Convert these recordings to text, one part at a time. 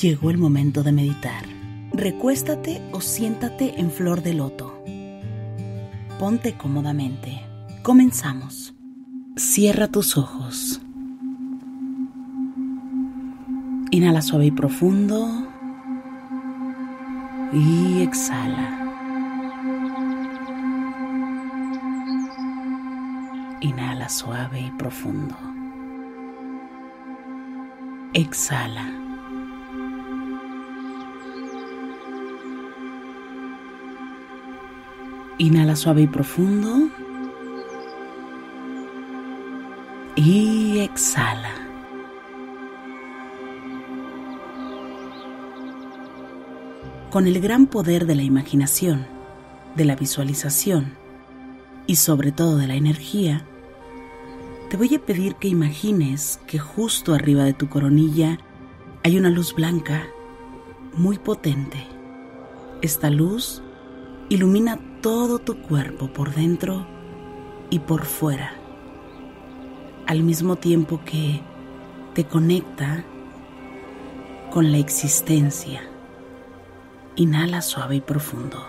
Llegó el momento de meditar. Recuéstate o siéntate en flor de loto. Ponte cómodamente. Comenzamos. Cierra tus ojos. Inhala suave y profundo. Y exhala. Inhala suave y profundo. Exhala. Inhala suave y profundo. Y exhala. Con el gran poder de la imaginación, de la visualización y sobre todo de la energía, te voy a pedir que imagines que justo arriba de tu coronilla hay una luz blanca muy potente. Esta luz ilumina todo tu cuerpo por dentro y por fuera, al mismo tiempo que te conecta con la existencia. Inhala suave y profundo.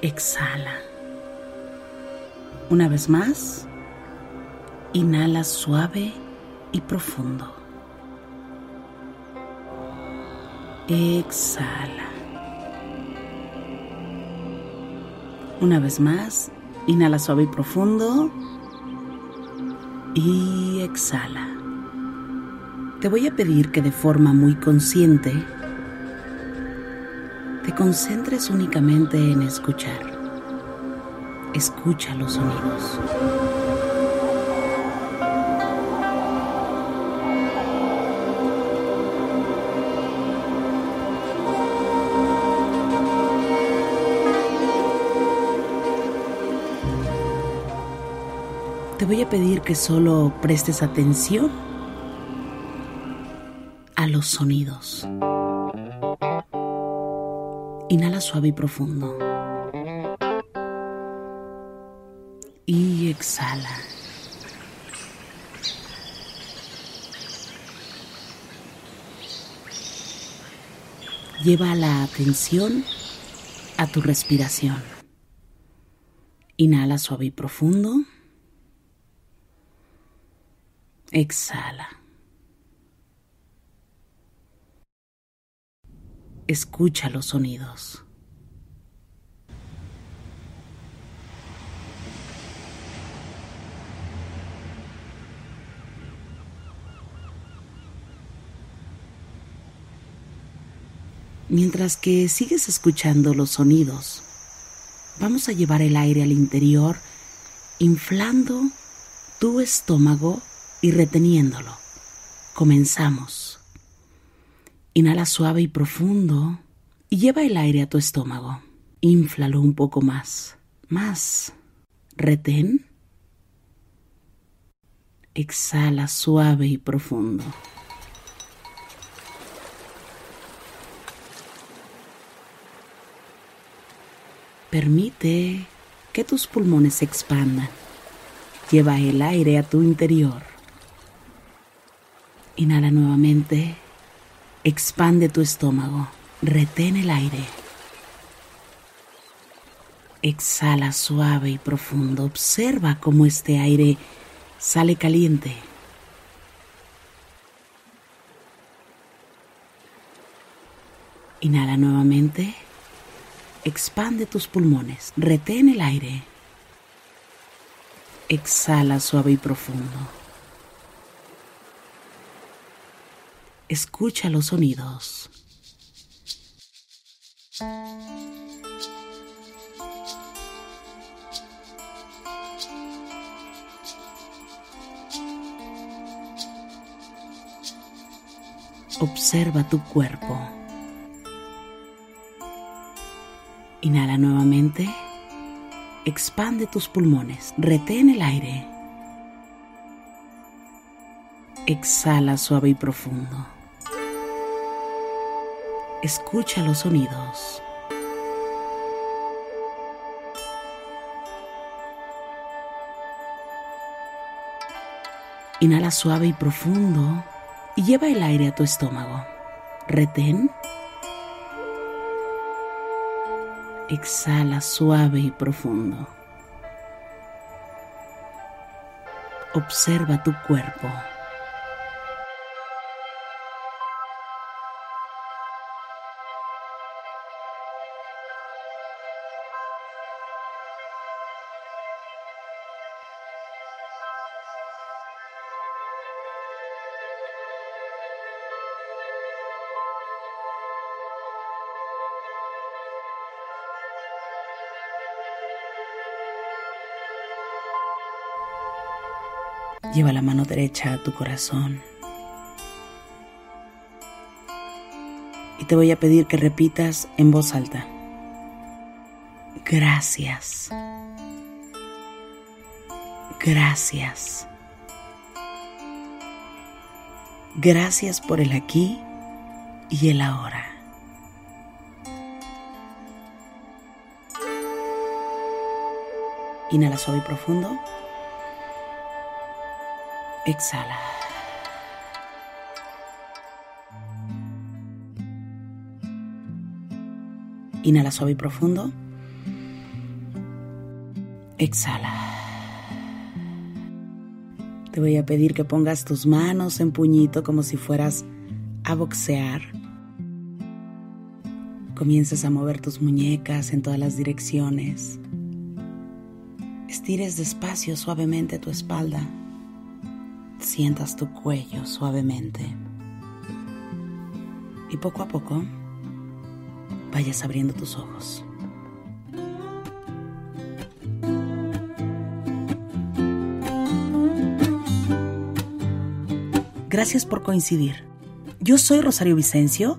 Exhala. Una vez más, inhala suave y profundo. Exhala. Una vez más, inhala suave y profundo. Y exhala. Te voy a pedir que de forma muy consciente te concentres únicamente en escuchar. Escucha los sonidos. Te voy a pedir que solo prestes atención a los sonidos. Inhala suave y profundo. Y exhala. Lleva la atención a tu respiración. Inhala suave y profundo. Exhala. Escucha los sonidos. Mientras que sigues escuchando los sonidos, vamos a llevar el aire al interior, inflando tu estómago y reteniéndolo. Comenzamos. Inhala suave y profundo y lleva el aire a tu estómago. Inflalo un poco más, más. Retén. Exhala suave y profundo. Permite que tus pulmones se expandan. Lleva el aire a tu interior. Inhala nuevamente. Expande tu estómago. Retén el aire. Exhala suave y profundo. Observa cómo este aire sale caliente. Inhala nuevamente. Expande tus pulmones. Retén el aire. Exhala suave y profundo. escucha los sonidos. Observa tu cuerpo. Inhala nuevamente. Expande tus pulmones. Retén el aire. Exhala suave y profundo. Escucha los sonidos. Inhala suave y profundo y lleva el aire a tu estómago. Retén. Exhala suave y profundo. Observa tu cuerpo. Lleva la mano derecha a tu corazón. Y te voy a pedir que repitas en voz alta. Gracias. Gracias. Gracias por el aquí y el ahora. Inhala suave y profundo. Exhala. Inhala suave y profundo. Exhala. Te voy a pedir que pongas tus manos en puñito como si fueras a boxear. Comiences a mover tus muñecas en todas las direcciones. Estires despacio suavemente tu espalda sientas tu cuello suavemente y poco a poco vayas abriendo tus ojos. Gracias por coincidir. Yo soy Rosario Vicencio.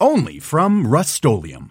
only from Rust-Oleum.